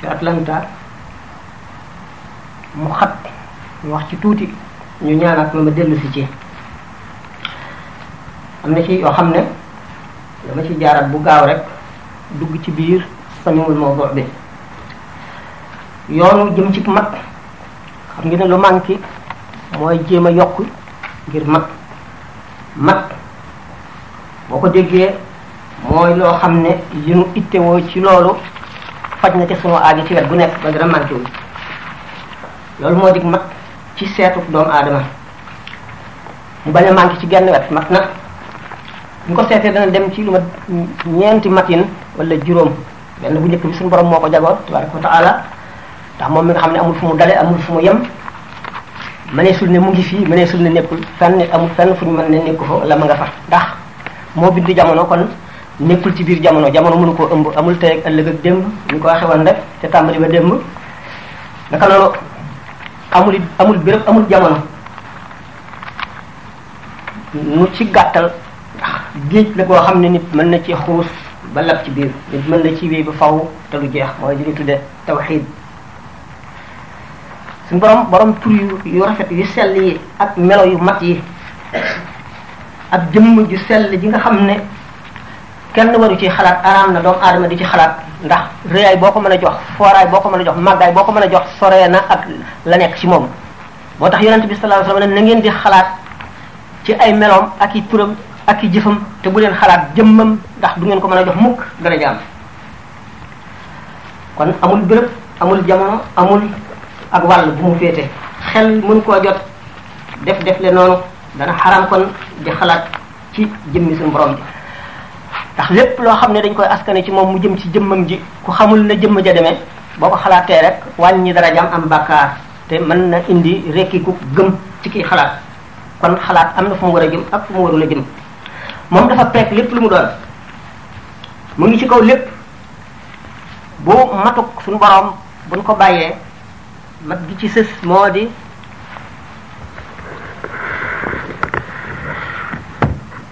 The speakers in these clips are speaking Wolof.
ci Atlanta mu xat ñu wax ci tuuti ñu ñaanaat ma ma dellu si ci am na ci yoo xam ne dama ci jaarat bu gaaw rek dugg ci biir sañuwul mawdu bi yoonu jëm ci mat xam ngi ne lu manqué mooy jéem a yokk ngir mat mat boo ko déggee mooy loo xam ne li nu ittewoo ci loolu faj na ca sunu aajo ci wet bu nekk ba dara manqué wu loolu moo dig mat ci seetu doomu aadama mu bañ a manqué ci genn wet mat na ñu ko seetee dana dem ci lu mat ñeenti matin wala juróom benn bu njëkk bi suñu borom moo ko jagoo tabaraka wa taala ndax moom mi nga xam ne amul fu mu dale amul fu mu yem mëneesul ne mu ngi fii mëneesul ne nekkul fenn amul fenn fu ñu mën ne nekku fa la ma nga fa ndax moo bind jamono kon nekkul ci biir jamono jamono mënu koo ëmb amul tey ak ëllëg ak démb ñu ko waxee woon rek te tàmbali ba démb naka noonu amul it amul béréb amul jamono nu ci gàttal ndax géej la koo xam ne nit mën na ci xuus ba lab ci biir nit mën na ci wéy ba faw te lu jeex mooy li ñu tuddee tawxiid suñ borom borom tur yu rafet yu sell yi ak melo yu mat yi ak jëmm ju sell ji nga xam ne kenn waru ci xalaat araam na doomu aadama di ci xalaat ndax réyaay boo ko mën a jox fooraay boo ko mën a jox màggaay boo ko mën a jox soree na ak la nekk ci moom moo tax yonent bi sallallahu alayhi wasallam na ngeen di xalaat ci ay meloom ak i turam ak i jëfam te bu leen xalaat jëmmam ndax du ngeen ko mën a jox mukk dara jaam kon amul béréb amul jamono amul ak wàll bu mu féete xel mën koo jot def def le noonu dana xaram kon di xalaat ci jëmmi suñu borom bi ndax lépp loo xam ne dañ koy askane ci moom mu jëm ci jëmmam ji ku xamul na jëmm ja demee boo ko xalaatee rek wàññi dara jam am bàkkaar te mën na indi rekki ku gëm ci kiy xalaat kon xalaat am na fu mu war a jëm ak fu mu warul a jëm moom dafa peek lépp lu mu doon mu ngi ci kaw lépp bu matuk suñu borom buñ ko bàyyee mat gi ci sës moo di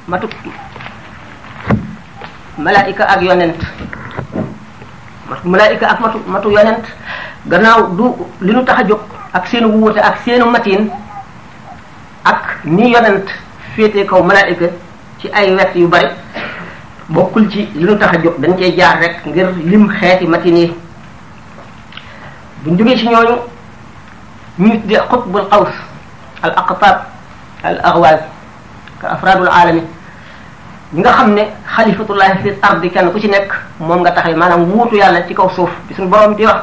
matuk malaayika ak yonent malaayika ak matu matu yonent gannaaw du li nu tax a jóg ak seenu wuute ak seenu matin ak ni yonent féete kaw malaayika ci ay wet yu bari bokkul ci li nu tax a jóg dañ cee jaar rek ngir lim xeeti matin yi buñ jógee ci ñooñu ñu tuddee xutbul xaws al aqtab al axwaaz ka afraadul aalami ñi nga xam ne xalifatullahi fi ardi kenn ku ci nekk moom nga taxawee maanaam wuutu yàlla ci kaw suuf bi suñu borom di wax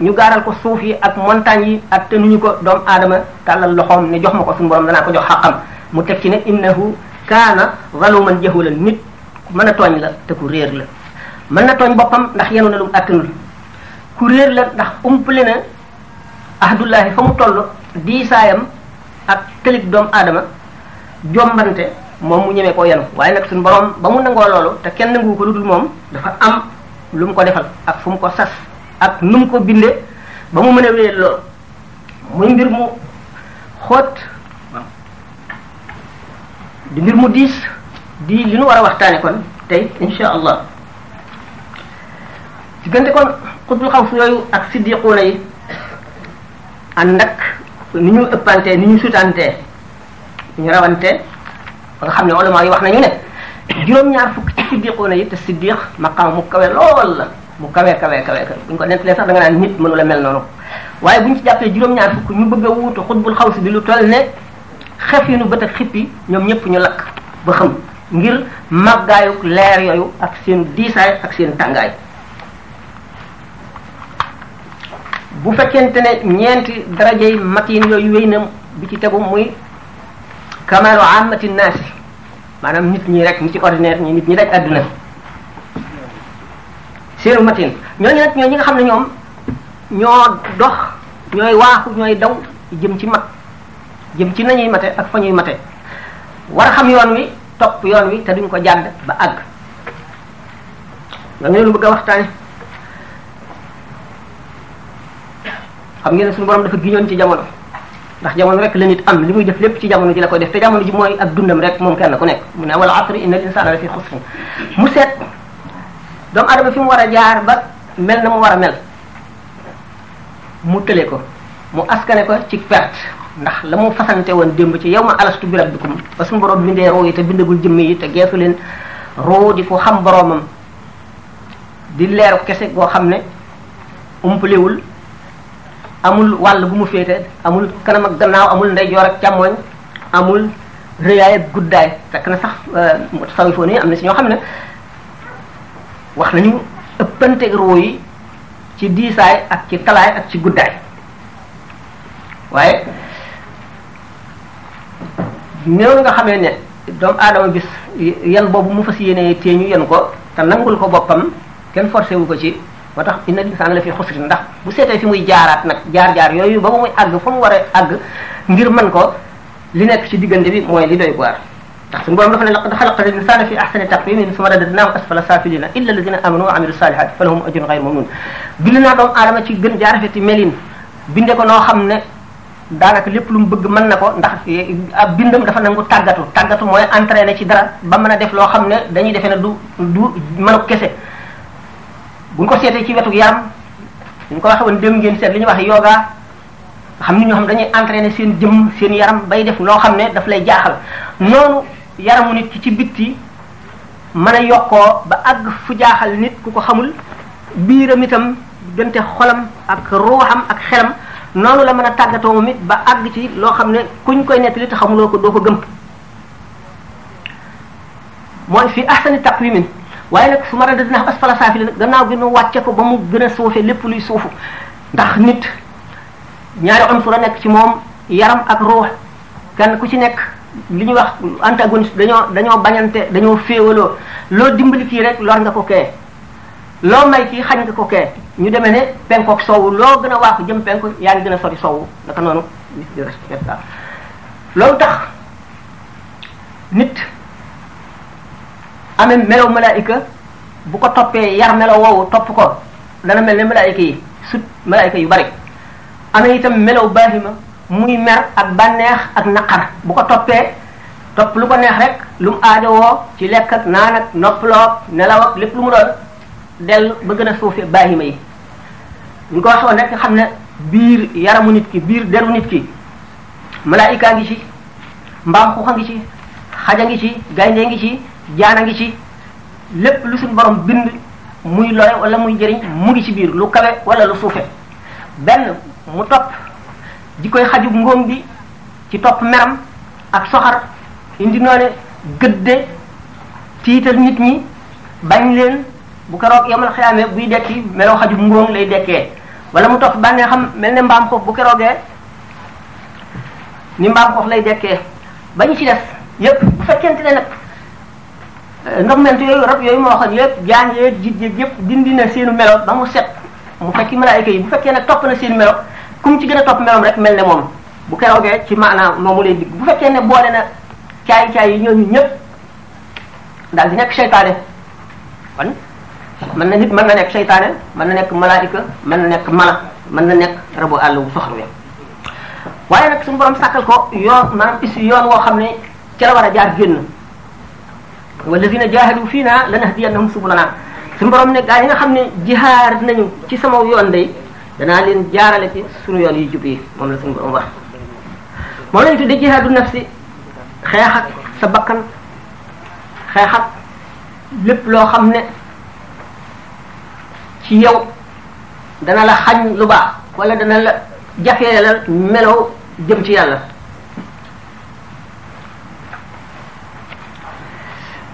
ñu gaaral ko suuf yi ak montagne yi ak te nuñu ko doomu aadama tàllal loxoom ne jox ma ko suñu borom danaa ko jox xaqam mu teg ci ne innahu kaana zaluman jahulan nit ku mën a tooñ la te ku réer la mën na tooñ boppam ndax yenu na lu mu attanul ku réer la ndax umpale na ahdullahi fa mu toll diisaayam ak tëlig doomu aadama jombante moom mu ñemee koo yenu waaye nag suñu borom ba mu nangoo loolu te kenn nangu ko lu dul moom dafa am lu mu ko defal ak fu mu ko sas ak nu mu ko bindee ba mu mën a wéyal loolu muy mbir mu xóot di mbir mu diis di li nu war a waxtaane kon tey insha allah diggante kon xutbul xaw su yooyu ak siddiquuna yi ànd ak ni ñu ëppantee ni ñu sutantee ñu rawante ba nga xam ne ulama yi wax nañu ne juróom-ñaar fukk ci siddiqoona yi te siddiq maqaam mu kawe lool la mu kawe kawe kawe kawe buñ ko nettalee sax da nga naan nit mënu la mel noonu waaye buñ ci jàppee juróom-ñaar fukk ñu bëgg a wuutu xutbul xaws bi lu toll ne xef yi nu bët ak xippi ñoom ñëpp ñu lakk ba xam ngir màggaayu leer yooyu ak seen diisaay ak seen tàngaay bu fekkente ne ñeenti darajay matin yooyu wéy na bi ci tegu muy kamaalu amati naasi maanaam nit ñi rek ñi ci ordinaire ñi nit ñi daj àdduna seenu matin ñooñu nag ñoo ñi nga xam ne ñoom ñoo dox ñooy waaxu ñooy daw jëm ci mat jëm ci nañuy mate ak fa ñuy mate war a xam yoon wi topp yoon wi te duñ ko jàdd ba àgg da nga leen bëgg a waxtaane xam ngeen ne suñu borom dafa giñoon ci jamono ndax jamono rek la nit am li muy def lépp ci jamono ji la koy def te jamono ji mooy ak dundam rek moom kenn ku nekk mu ne wala asri inna al insana la fi xusr mu seet doomu adama fi mu war a jaar ba mel na mu war a mel mu tële ko mu askane ko ci perte ndax la mu fasante woon démb ci yow ma alastu bi rabbikum ba suñu borom bindee roo yi te bindagul jëmm yi te geesu leen roo di ko xam boromam di leeru kese goo xam ne umpalewul amul wàll bu mu féete amul kanam ak gannaaw amul ndeyjoor ak càmmoñ amul rëyaay ak guddaay fekk na sax euh, mu tasawifoon yi am na si ñoo xam ne wax nañu ëppante roo yi ci diisaay ak ci talaay ak ci guddaay waaye néew nga xamee ne doomu aadama bis yan boobu mu fas yéenee tee ñu yan ko te nangul ko boppam kenn forcé wu ko ci moo tax inna linsaan la fi xusri ndax bu seetee fi muy jaaraat nag jaar-jaar yooyu ba mu muy àgg fa mu war a àgg ngir mën ko li nekk ci diggante bi mooy li doy waar ndax suñu borom dafa ne laqad xalaqna al-insaana fi ahsani taqwiimin summa radadnaahu asfala saafiliina illa allazina amanu wa amilu saalihaati fa lahum ajrun ghayru mamnuun bind naa doomu aadama ci gën jaar rafeti melin binde ko noo xam ne daanaka lépp lu mu bëgg mën na ko ndax ab bindam dafa nangu tàggatu tàggatu mooy entraîné ci dara ba mën a def loo xam ne dañuy defee ne du du mënu kese buñ ko seetee ci wetu yaram ñu ko waxee woon dem ngeen seet li ñuy wax yoga xam ni ñoo xam dañuy entraîner seen jëmm seen yaram bay def loo xam ne daf lay jaaxal noonu yaramu nit ki ci bitti mën a yokkoo ba àgg fu jaaxal nit ku ko xamul biiram itam diggante xolam ak ruuxam ak xelam noonu la mën a tàggatoo moom it ba àgg ci loo xam ne kuñ koy nettali te xamuloo ko doo ko gëm mooy fi ahsani taqwimin waaye nag su ma rada dina asfala saafili nag gannaaw gi nu wàcce ko ba mu gën a suufe lépp luy suufu ndax nit ñaari unsur a nekk ci moom yaram ak ruux kenn ku ci nekk li ñuy wax antagoniste dañoo dañoo bañante dañoo féewaloo loo dimbali kii rek lor nga ko kee loo may kii xañ nga ko kee ñu demee ne penkook soowu loo gën a waaxu jëm penku yaa ngi gën a sori soowu naka noonu nit di respecté ça loolu tax nit amee melaw malaayika bu ko toppee yar melaw woowu topp ko dana mel ne malaayika yi sut malaayika yu bari amee itam melaw baahima muy mer ak bànneex ak naqar bu ko toppee topp lu ko neex rek lu mu aajowoo ci lekk ak naan ak noppaloo nelaw ak lépp lu mu doon dellu ba gën a suufe baahima yi ñu ko waxoon rek xam ne biir yaramu nit ki biir deru nit ki malaayika ngi ci mbaam xuxa ngi ci xaja ngi ci gaynde ngi ci jaana ngi ci lépp lu suñu borom bind muy lore wala muy jëriñ mu ngi ci biir lu kawe wala lu suufe benn mu topp ji koy xajub ngóom bi ci topp meram ak soxar indi noone gëdde tiital nit ñi bañ leen bu keroog yomal xiyaamee buy dekki meloo xajub ngóom lay dekkee wala mu topp bànnee xam mel ne mbaam xoof bu keroogee ni mbaam xoof lay dekkee ba ñu ci def yépp bu fekkente ne nag ndogment yooyu rab yooyu ma waxoon yëpp jaan yeeg jit yeeg yëpp dindi na seenu melo ba mu set mu fekki malaayika yi bu fekkee nag topp na seen melo ku mu ci gën a topp meloom rek mel ne moom bu keroogee ci maanaam moomu lay digg bu fekkee ne boole na caay caay yi ñooñu ñëpp daal di nekk seytaane kon mën na nit mën na nekk seytaane mën na nekk malaayika mën na nekk mala mën na nekk rabu àll bu soxor wen waaye nag suñu borom sàkkal ko yoon maanaam issu yoon woo xam ne ca la war a jaar génn walladina jahadu fii naa lanahdiyannahum subulana suñu borom ne gaa yi nga xam ne jihaar nañu ci sama yoon day danaa leen jaarale ci suñu yoon yu jub yi moom la suñu borom wax moom lañu tudde jihaadu nafsi xeex ak sa bakkan xeex ak lépp loo xam ne ci yow dana la xañ lu baax wala dana la jafeelal melow jëm ci yàlla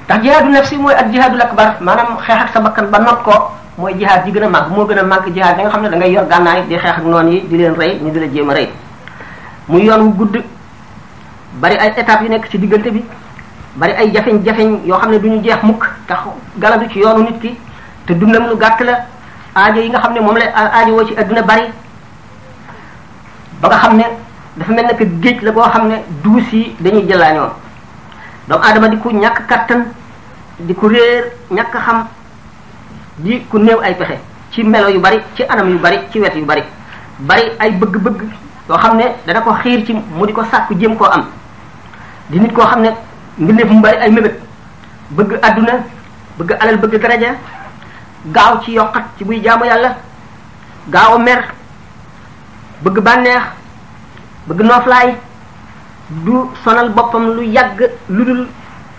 ndax jihaadu nafsi mooy ak jihaadul akbar maanaam xeex ak sa bakkan ba not ko mooy jihaad ji gën a màgg moo gën a màgg jihaad da nga xam ne da ngay yor gànnaay di xeex ak noon yi di leen rey ñu di la jéem a rey muy yoon wu gudd bari ay étapes yu nekk ci diggante bi bari ay jafeñ-jafeñ yoo xam ne du ñu jeex mukk tax galadu ci yoonu nit ki te dundam lu gàtt la aajo yi nga xam ne moom la aajo woo ci adduna bari ba nga xam ne dafa mel naka géej la boo xam ne duus yi dañuy jëlaañoo doomu aadama di ku ñàkk kattan di ku réer ñàkk xam di ku néew ay pexe ci melo yu bari ci anam yu bari ci wet yu bari bari ay bëgg-bëgg yoo xam ne dana ko xiir ci mu di ko sàkku jéem koo am di nit koo xam ne mbindeef mu bari ay mébét bëgg àdduna bëgg alal bëgg daraja gaaw ci yokkat ci buy jaamu yàlla gaaw a mer bëgg bànneex bëgg nooflaay du sonal boppam lu yàgg lu dul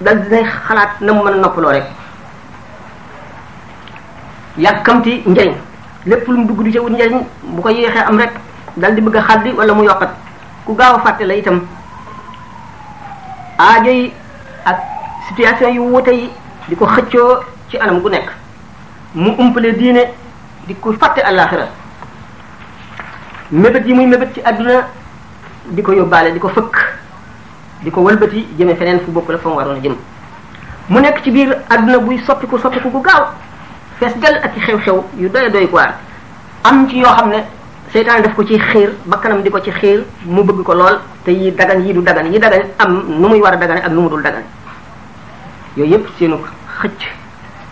dal dinay xalaat na mu mën a noppaloo rek yàkkamti njariñ lépp lu mu dugg du ca wut njariñ bu ko yéexee am rek dal di bëgg a xaddi wala mu yokkat ku gaaw a fàtte la itam aajo yi ak situation yu wuute yi di ko xëccoo ci anam gu nekk mu umpale diine di ku fàtte àllaaxira mébét yi muy mébét ci àdduna di ko yóbbaale di ko fëkk di ko wëlbati jëme feneen fu bokk la fa mu waroon a jëm mu nekk ci biir àdduna buy soppiku soppiku bu gaaw fees dell ak xew-xew yu doy doy waar am ci yoo xam ne seytaane daf ko ci xiir bakkanam di ko ci xiir mu bëgg ko lool te yi dagan yi du dagan yi dagan am nu muy war a dagane ak nu mu dul dagan yooyu yëpp seenu xëcc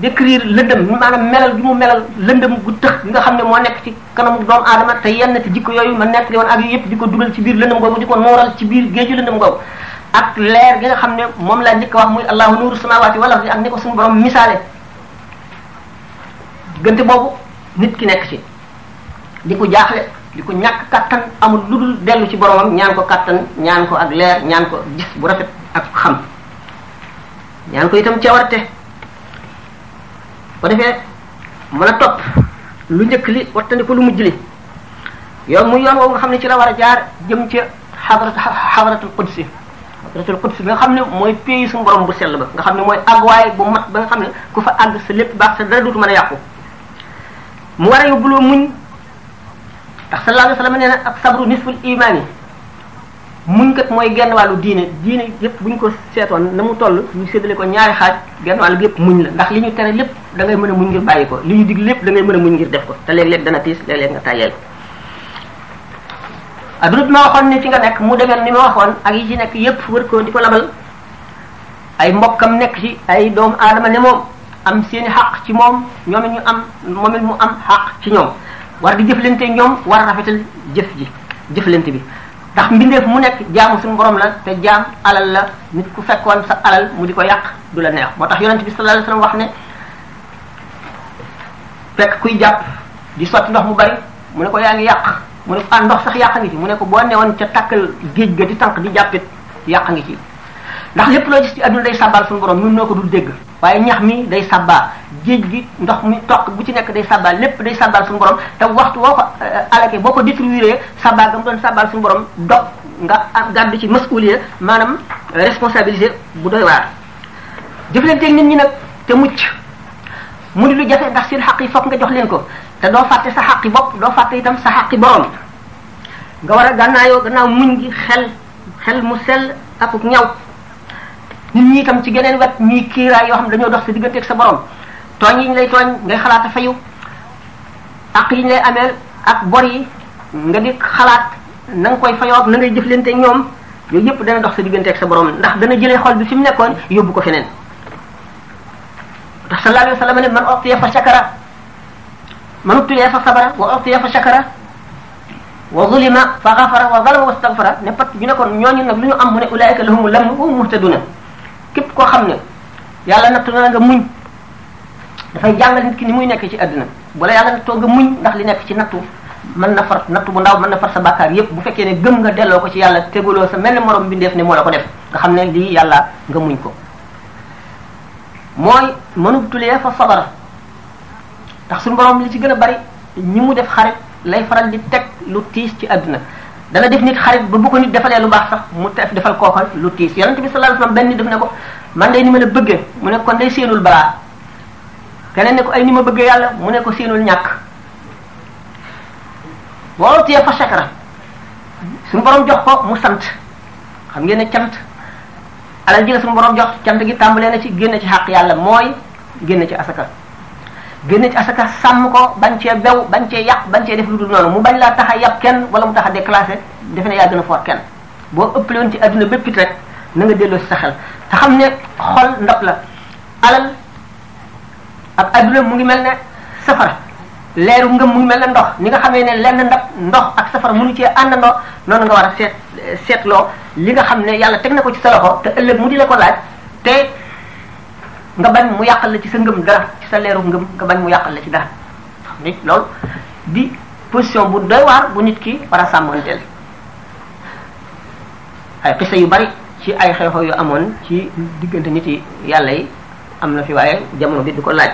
décrire lëndëm maanaam melal gi mu melal lëndëm gu tëx nga xam ne moo nekk ci kanamu doomu aadama te yenn te jikko yooyu ma nekk li woon ak yu yëpp di ko dugal ci biir lëndëm googu di ko nooral ci biir géeju lëndëm googu ak leer gi nga xam ne moom laa njëkk wax muy allahu nuuru samawati wal ardi ak ni ko suñu borom misaale diggante boobu nit ki nekk ci di ko jaaxle di ko ñàkk kàttan amul lu dul dellu ci boromam ñaan ko kàttan ñaan ko ak leer ñaan ko gis bu rafet ak xam ñaan ko itam cawarte ko defee mën a topp lu njëkk li wattandi ko lu mujj li yoon muy yoon woowu nga xam ne ci la war a jaar jëm ca xadrat xadratul qudsi xadratul qudsi bi nga xam ne mooy pays suñu borom bu sell ba nga xam ne mooy agwaay bu mat ba nga xam ne ku fa àgg sa lépp baax sa dara duutu mën a yàqu mu war a yóbbuloo muñ ndax sallallahu alayhi wa sallam nee na ak sabru nisful imaan yi muñ kat mooy genn wàllu diine diine yëpp bu ñu ko seetoon na mu toll ñu séddale ko ñaari xaaj genn wàllu yëpp muñ la ndax li ñu tere lépp da ngay mën a muñ ngir bàyyi ko li ñu dig lépp da ngay mën a muñ ngir def ko te léeg-léeg dana tiis léeg-léeg nga tàyyeel ko adduna bi ma waxoon ne ci nga nekk mu demee ni ma waxoon ak yi ci nekk yëpp wër ko di ko labal ay mbokkam nekk ci ay doomu aadama ne moom am seeni xaq ci moom ñoom ñu am moom it mu am xaq ci ñoom war di jëflante ñoom war a rafetal jëf ji jëflante bi ndax mbindeef mu nekk jaamu suñu borom la te jaam alal la nit ku fekkoon sa alal mu di ko yàq du la neex moo tax yonent bi sallallahu alayhi wasallam wax ne fekk kuy jàpp di sotti ndox mu bari mu ne ko yaa ngi yàq mu ne ko ah ndox sax yàq ngi ci mu ne ko boo newoon ca tàkkal géej ga di tànk di jàppit yàq ngi ci ndax lépp loo gis ci àdduna day sàbbaal suñu borom ñun noo ko dul dégg waaye ñax mi day sàbbaa géej gi ndox mi toq bu ci nekk day sàbbaal lépp day sàbbaal suñu borom te waxtu woo ko alake boo ko détruire sàbbaal ga mu doon sàbbaal suñu borom dog nga am gàddu ci masuliya maanaam responsabilité bu doy waar jëflanteeg nit ñi nag te mucc mu di lu jafe ndax seen xaq yi fokk nga jox leen ko te doo fàtte sa xaqi bopp doo fàtte itam sa xaqi borom nga war a gànnaayoo gannaaw muñ gi xel xel mu sell ak ñaw nit ñi itam ci geneen wet ñuy kiiraay yoo xam ne dañoo dox sa digganteeg sa borom tooñ yi ñu lay tooñ ngay xalaat a fayu ak yi ñu lay ameel ak bor yi nga di xalaat na nga koy fayoo ak na ngay jëflante ñoom yooyu yëpp dana dox sa digganteeg sa borom ndax dana jëlee xol bi fi mu nekkoon yóbbu ko feneen ndax sallallahu alayhi wa sallam ne man utiya fa shakara man utiya fa sabara wa utiya fa shakara wa zulima fa xafara wa zalama wa stagfara ne pat ñu ne kon ñooñu nag lu ñu am mu ne ulaayika lahumu lam wa muhtaduna képp koo xam ne yàlla nattu na nga muñ dafay jàngal nit ki ni muy nekk ci àdduna bu la yàlla nattoo nga muñ ndax li nekk ci nattu mën na far nattu bu ndaw mën na far sa bàkkaar yépp bu fekkee ne gëm nga delloo ko ci yàlla teguloo sa mel ne morom bindeef ne moo la ko def nga xam ne lii yàlla nga muñ ko mooy mënubtulee fa sabara ndax suñu borom li ci gën a bari ñi mu def xarit lay faral di teg lu tiis ci àdduna dana def nit xarit ba bu ko nit defalee lu baax sax mu def defal kooka lu tiis yonent bi sallallahu alayhi wasallam benn nit def ne ko man day ni ma la bëggee mu ne kon day séenul balaa keneen ne ko ay ni ma bëggee yàlla mu ne ko séenul ñàkk boo tiyee fa chakra suñu borom jox ko mu sant xam ngeen ne cant alal ji la suñu borom jox cant gi tàmbalee na ci génn ci xàq yàlla mooy génn ci asaka génne ci asaka sàmm ko bañ cee bew bañ cee yàq bañ cee def lu dul noonu mu bañ laa tax a yàpp kenn wala mu tax a déclassé defe ne yaa gën a foor kenn boo ëppale woon ci adduna bépp it rek na nga delloo si sa xel te xam ne xol ndab la alal ak adduna mu ngi mel ne safara leeru ngëm mu ngi mel ne ndox ni nga xamee ne lenn ndab ndox ak safara mënu cee àndandoo noonu nga war a seet seetloo li nga xam ne yàlla teg na ko ci sa loxo te ëllëg mu di la ko laaj te nga bañ mu yàqal la ci sa ngëm dara ci sa leeru ngëm nga bañ mu yàqal la ci dara xam ni loolu di position bu doy waar bu nit ki war a sàmmoonteel ay xisa yu bari ci ay xew-xew yu amoon ci diggante nit yi yàlla yi am na fi waaye jamono bi du ko laaj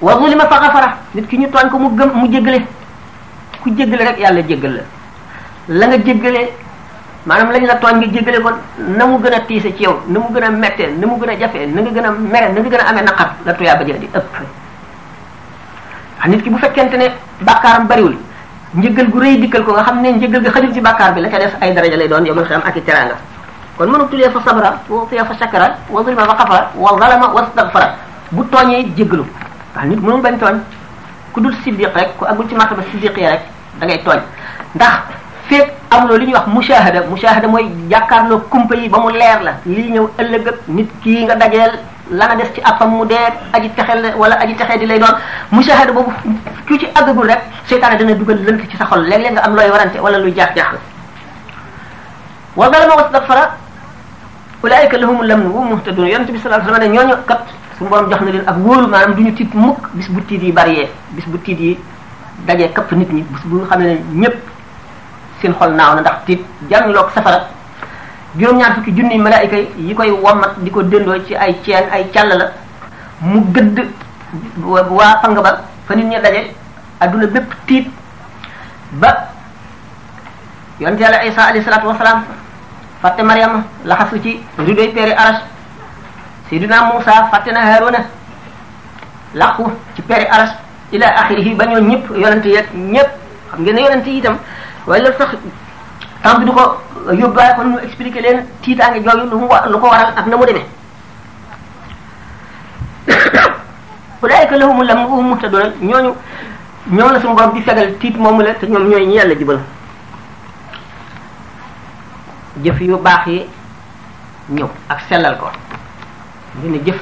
wa zulima fa xafara nit ki ñu tooñ ko mu gëm mu jéggale ku jéggale rek yàlla jéggal la la nga jéggale maanaam lañ la tooñ nga jéggale ko na mu gën a tiise ci yow na mu gën a mettee na mu gën a jafee na nga gën a mere na nga gën a amee naqar la tuyaa ba jëla di ëpp a nit ki bu fekkente ne bàkkaaram bariwul njëgal gu rëy dikkal ko nga xam ne njëgal ga xajul ci bàkkaar bi la ca def ay daraja lay doon yomal xiyam ak i teraanga kon mënu tuddee fa sabra wa tuddee fa shakara wa zulima fa xafara wa zalama wa stagfara bu tooñee jéggalu ndax nit mënul bañ tooñ ku dul siddiq rek ku agul ci martaba siddiq yi rek da ngay tooñ ndax feeg amuloo li ñuy wax mushahada mushahada mooy jàkkaarloo kumpa yi ba mu leer la lii ñëw ëllëg ak nit kii nga dajeel lana des ci afam mu dee aji texel la wala aji texee di lay doon mushahada boobu ku ci àggagul rek seytaane dana dugal lënt ci sa xol léeg-léeg nga am looy warante wala luy jaax-jaax la wa zalama wastakbara ulaika lahum lamnu wa muhtadun yonente bi sallallahu alayhi wasallam ne ñooñu kat suñu borom jox na leen ak wóolu maanaam du ñu tiit mukk bis bu tiit yi bari yee bis bu tiit yi dajee këpp nit ñi bu ñu xamee ne ñëpp seen xol naaw na ndax tiit jàngloog safara juróom-ñaar fukki junniy malaayika yi koy wommat di ko dëndoo ci ay ceen ay càll la mu gëdd waa pang ba fa nit ñi daje adduna bépp tiit ba yonte yàlla isa alayhi salaatu wasalaam fàtte mariama laxasu ci ridoy peeri aras seydina Muusa fàtte na Haaruna làqu ci peeri aras ila axirihi ba ñoo ñëpp yonent yeeg ñëpp xam ngeen ne yonent yi itam waaye loolu sax temps bi du ko yóbbaale kon ñu expliqué leen tiitaange jooju lu mu wa- lu ko waral ak na mu demee ulaayika lahumul amru wa hum muhtadun ñooñu ñoo la suñu borom di fegal tiit moomu la te ñoom ñooy ñi yàlla jubal jëf yu baax yi ñëw ak sellal ko gën a jëf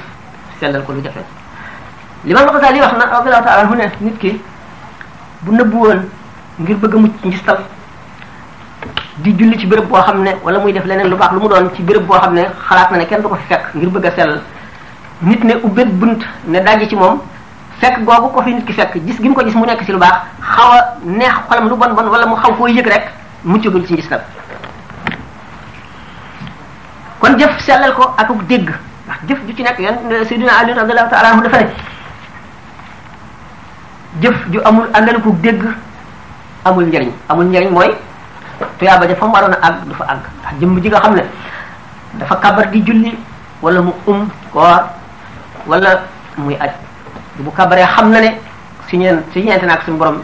sellal ko lu jafe li ma waxtaan li wax na radiyallahu ta'ala anhu ne nit ki bu nëbbu woon ngir bëgg a mucc njistal di julli ci béréb boo xam ne wala muy def leneen lu baax lu mu doon ci béréb boo xam ne xalaat na ne kenn du ko fi fekk ngir bëgg a sell nit ne ubbet bunt ne dajji ci moom fekk googu ko fi nit ki fekk gis gi mu ko gis mu nekk ci lu baax xaw a neex xolam lu bon bon wala mu xaw koo yëg rek muccagul ci njistal kon jëf sellal ko ak ak dégg ndax jëf ju ci nekk yan Seydina Ali radiyallahu ta'ala anhu dafa ne jëf ju amul àndal ko dégg amul njariñ amul njariñ mooy tuyaaba ja fa mu waroon a àgg du fa àgg ndax jëmm ji nga xam ne dafa kabar di julli wala mu um koor wala muy aj bu kabaree xam na ne si ñeen si ñeente naag suñu borom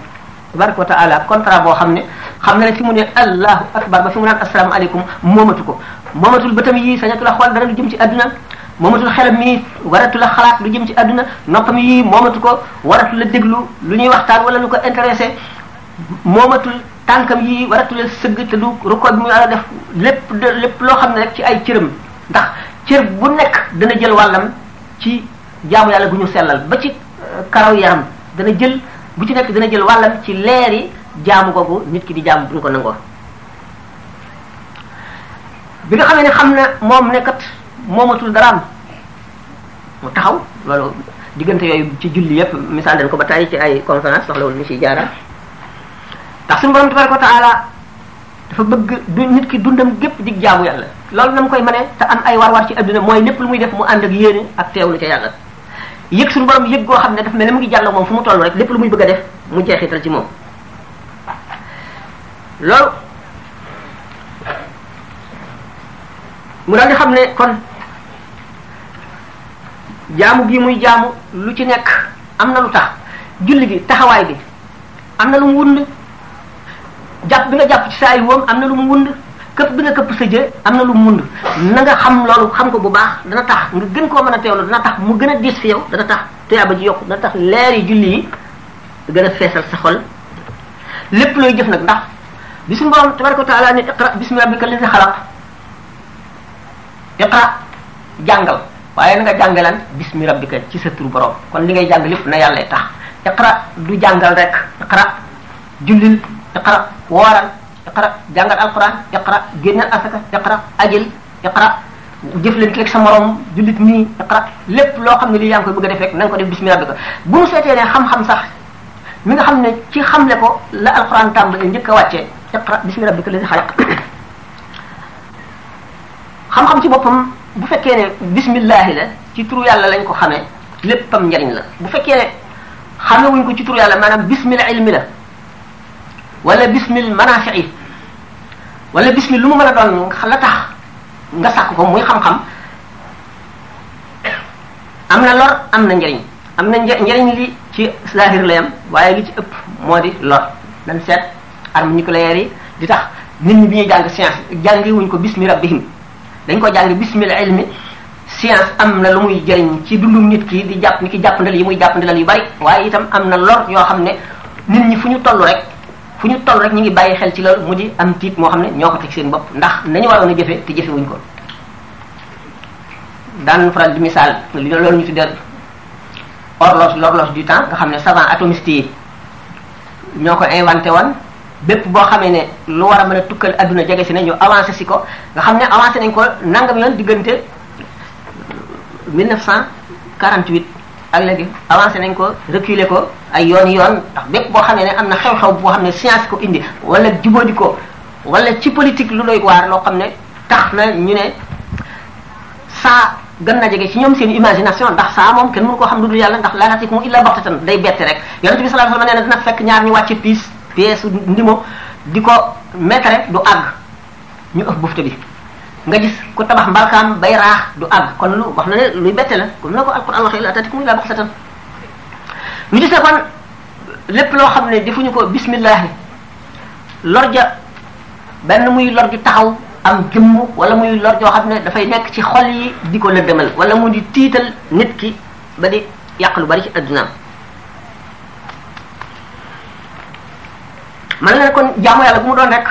tabaraka wa taala contrat boo xam ne xam na ne fi mu ne allahu akbar ba fi mu naan asalaamaaleykum moomatu ko moomatul bëtam yi sañatu la xool dara lu jëm ci àdduna moomatul xelam mi waratu la xalaat lu jëm ci àdduna noppam yi moomatu ko waratu la déglu lu ñuy waxtaan wala lu ko intéressé moomatul tànkam yi waratu la sëgg te du ruko bi mu yàlla def lépp lépp loo xam ne rek ci ay cëram ndax cër bu nekk dana jël wàllam ci jaamu yàlla gu ñu sellal ba ci karaw yaram dana jël bu ci nekk dana jël wàllam ci leeri jaamu googu nit ki di jaamu bu ñu ko nangoo bi nga xamee ne xam na moom ne kat moomatul daraam mu taxaw loolu diggante yooyu ci julli yépp misaal dañ ko ba tàyyi ci ay conférence soxlawul ñu ciy jaaraat ndax suñu borom tabaraka wa taala dafa bëgg du nit ki dundam gépp di jaamu yàlla loolu na mu koy mënee te am ay war-war ci adduna mooy lépp lu muy def mu ànd ak yéene ak teewlu ca yàlla yëg suñu borom yëg goo xam ne dafa mel ne mu ngi jàll moom fu mu toll rek lépp lu muy bëgg a def mu jeexital ci moom loolu mu daal di xam ne kon jaamu gi muy jaamu lu ci nekk am na lu tax julli gi taxawaay bi am na lu mu wund jàpp bi nga jàpp ci saa yi woom am na lu mu wund këpp bi nga këpp sa jë am na lu mu wund na nga xam loolu xam ko bu baax dana tax nga gën koo mën a teewlu dana tax mu gën a diis fi yow dana tax tuyaaba ji yokku dana tax leer yi julli yi gën a feesal sa xol lépp looy jëf nag ndax bi suñu borom tabaraka wa taala ne iqra bismi rabbika allazi xalaq iqra jàngal waaye na nga jàngalan bismi rabbika ci sa turu borom kon li ngay jàng lépp na yàlla tax iqra du jàngal rek iqra jullil iqra wooral iqra jàngal alquran iqra génnal asaka iqra ajil iqra jëflante ak sa morom jullit nii iqra lépp loo xam ne lii yaa ngi koy bëgg a def rek na nga ko def bismillah bi ko bu mu seetee ne xam-xam sax mi nga xam ne ci xamle ko la alquran tàmbalee njëkk a wàccee iqra bismi rabbika lazi xalaq xam-xam ci boppam bu fekkee ne bismillahi la ci turu yàlla lañ ko xamee léppam njariñ la bu fekkee ne xame wuñ ko ci tur yàlla maanaam bismil ilmi la wala bismil manafii wala bismil lu mu mën a doon la tax nga sàkk ko muy xam-xam am na lor am na njëriñ am na njëriñ li ci zahir la yam waaye li ci ëpp moo di lor dañ seet arme nucléaire yi di tax nit ñi bi ñuy jàng science jàngi wuñ ko bismi rabbihim dañ ko jàng bismil ilmi science am na lu muy jëriñ ci dundum nit ki di jàpp ni ki jàpp ndal yi muy jàpp ndalal yu bari waaye itam am na lor yoo xam ne nit ñi fu ñu toll rek fu ñu toll rek ñu ngi bàyyi xel ci loolu mu di am tiit moo xam ne ñoo ko teg seen bopp ndax nañu waroon a jëfe te jëfe wuñ ko daan faral di misaal li loolu ñu tuddee horloge l'horloge du temps nga xam ne savant atomiste yi ñoo ko inventé woon bépp boo xamee ne lu war a mën a tukkal adduna jege si ne ñu avancé si ko nga xam ne avancé nañ ko nangam yoon diggante 1948 ak léegi avancé nañ ko reculé ko ay yoon yoon ndax bépp boo xamee ne am na xew-xew boo xam ne science ko indi wala jubóodi ko wala ci politique lu doy waar loo xam ne tax na ñu ne saa gën na jege ci ñoom seen imagination ndax saa moom kenn mënu koo xam lu dul yàlla ndax laa taati mu illa baxtatan day bette rek yonent bi sallallahu alayhi wasallam nee na dina fekk ñaar ñu wàcce piis pièce ndimo di ko mètre du àgg ñu ëf bufte bi nga gis ku tabax mbalkaam bay raax du àgg kon lu wax na ne luy bette la comme na ko alquran waxee laa taati mu illa baxtatan ñu gis ne kon lépp loo xam ne defuñu ko bismillahi lor ja benn muy lor ju taxaw am jëmm wala muy lor joo xam ne dafay nekk ci xol yi di ko lëndëmal wala mu di tiital nit ki ba di yàq lu bari ci addunaam man la kon jaamu yàlla bu mu doon rek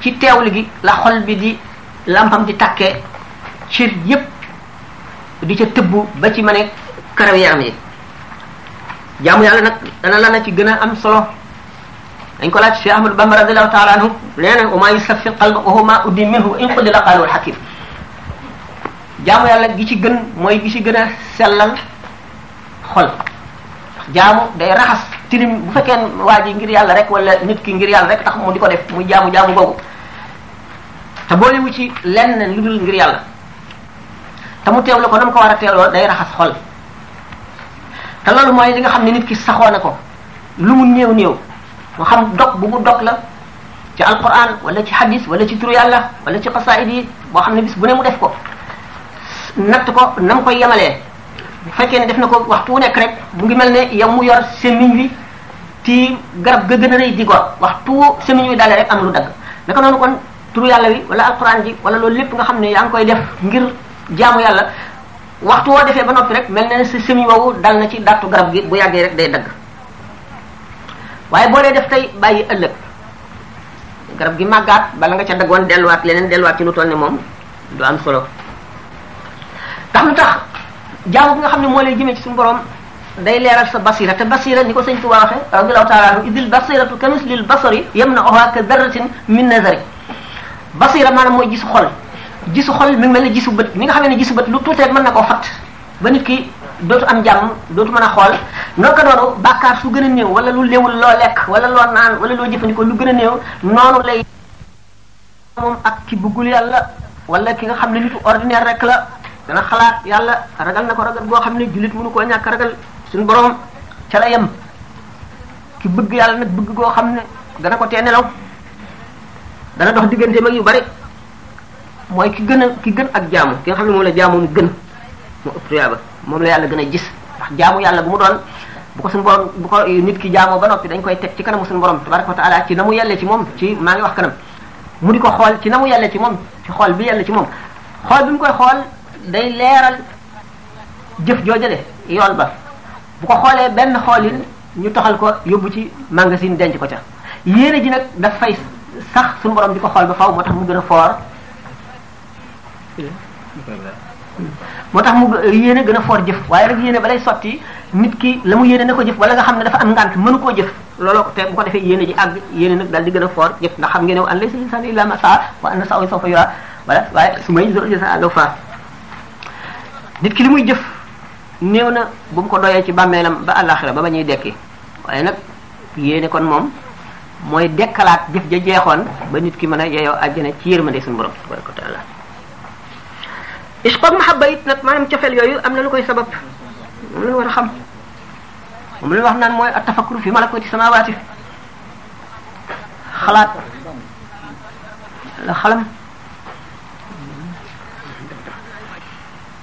ci teewlu gi la xol bi di lampam di takkee cër yépp di ca tëbbu ba ci ma ne karaw yaram yi jaamu yàlla nag dana la na ci gën a am solo dañ ko laaj Cheikh Ahmadou Bamba radiallahu taala anhu nee na uma yusafi qalba wa huma uddi minhu in qudi la qaalul hakim jaamu yàlla gi ci gën mooy gi ci gën a sellal xol jaamu day raxas tilim bu fekkee waa ji ngir yàlla rek wala nit ki ngir yàlla rek tax mu di ko def muy jaamu jaamu googu te boolewu ci lenn lu dul ngir yàlla te mu teewlu ko na mu ko war a teewloo day raxas xol te loolu mooy li nga xam ne nit ki saxoo na ko lu mu néew néew moo xam dog bu mu dog la ci alquran wala ci hadis wala ci turu yàlla wala ci xasaayid yi boo xam ne bis bu ne mu def ko natt ko na mu koy yemalee bu fekkee ne def na ko waxtu wu nekk rek mu ngi mel ne yow mu yor semmiñ wi ci garab ga gën a rëy di gor waxtu semmiñ wi daale rek am lu dagg naka noonu kon turu yàlla wi wala alquran ji wala loolu lépp nga xam ne yaa ngi koy def ngir jaamu yàlla waxtu woo defee ba noppi rek mel na ne sa semi woowu dal na ci dàttu garab gi bu yàggee rek day dagg waaye boo dee def tey bàyyi ëllëg garab gi màggaat bala nga ca daggoon delluwaat leneen delluwaat ci lu toll ne moom du am solo tax lu tax jaamu bi nga xam ne moo lay jëmee ci suñu borom day leeral sa basira te basira ni ko sëñ Tuubaa waxe radiyallahu taala anhu idil basiratu kamislil basari yam na oha ka darratin min nazari basira maanaam mooy gisu xol gisu xol mi ngi mel ne gisu bët ni nga xam ne gisu bët lu tuuti rek mën na koo fat ba nit ki dootu am jàmm dootu mën a xool noo ko noonu bàkkaar su gën a néew wala lu léewul loo lekk wala loo naan wala loo jëfandikoo lu gën a néew noonu lay moom ak ki bëggul yàlla wala ki nga xam ne nitu ordinaire rek la dana xalaat yàlla ragal na ko ragal boo xam ne jullit mënu koo ñàkk ragal suñu borom ca la yem ki bëgg yàlla nag bëgg goo xam ne dana ko tee nelaw dana dox diggante mag yu bari mooy ki gën a ki gën ak jaamu ki nga xam ne moom la jaamu mu gën mu ëpp tuyaaba moom la yàlla gën a gis ndax jaamu yàlla bu mu doon bu ko suñu borom bu ko nit ki jaamoo ba noppi dañ koy teg ci kanamu suñu borom tabaraka wa taala ci na mu yelle ci moom ci maa ngi wax kanam mu di ko xool ci na mu yelle ci moom ci xool bi yelle ci moom xool bi mu koy xool day leeral jëf joojale yool ba bu ko xoolee benn xoolin ñu toxal ko yóbbu ci magasin denc ko ca yéene ji nag daf fay sax suñu borom di ko xool ba faw moo tax mu gën a foor moo tax mu yéene gën a foor jëf waaye rek yéene balay sotti nit ki la mu yéene na ko jëf wala nga xam ne dafa am ngant mënu koo jëf looloo ko te bu ko defee yéene ji àgg yéene nag daal di gën a foor jëf ndax xam ngeen ne an laysa lisan illa ma saa wa anna sa'y sawfa yura wala waaye su may zor jësa law fa nit ki li muy jëf néew na bu mu ko doyee ci bàmmeelam ba àllaaxira ba ba ñuy dekki waaye nag yéene kon moom mooy dekkalaat jëf ja jeexoon ba nit ki mën a yeyoo àjjana ci yërmande suñu borom tabaraka wa taala ishqoog mahabba it nag maanaam cofeel yooyu am na lu koy sabab moom la war a xam moom la wax naan mooy at tafakkur fi malakuti samawati xalaat la xalam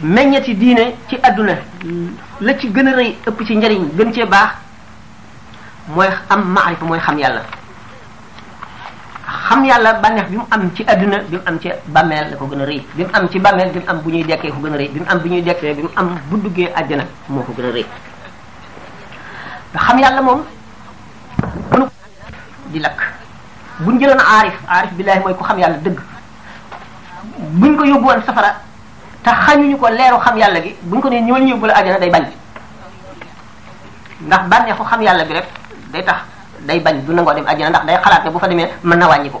meññeti diine ci àdduna la ci gën a rëy ëpp ci njariñ gën cee baax mooy am maarifa mooy xam yàlla xam yàlla bànneex bi mu am ci àdduna bi mu am ci bàmmeel la ko gën a rëy bi mu am ci bàmmeel bi mu am bu ñuy dekkee ko gën a rëy bi mu am bu ñuy dekkee bi mu am bu duggee àjjana moo ko gën a rëy nga xam yàlla moom mënu di lakk buñ jëloon aarif aarif billaahi mooy ku xam yàlla dëgg buñ ko yóbbuwoon safara te xañuñu ko leeru xam yàlla gi buñ ko ne ñool ñëw bu la ajana day bañ ndax bànneexu xam yàlla bi rek day tax day bañ du nangoo dem ajana ndax day xalaat ne bu fa demee mën na wàññi ko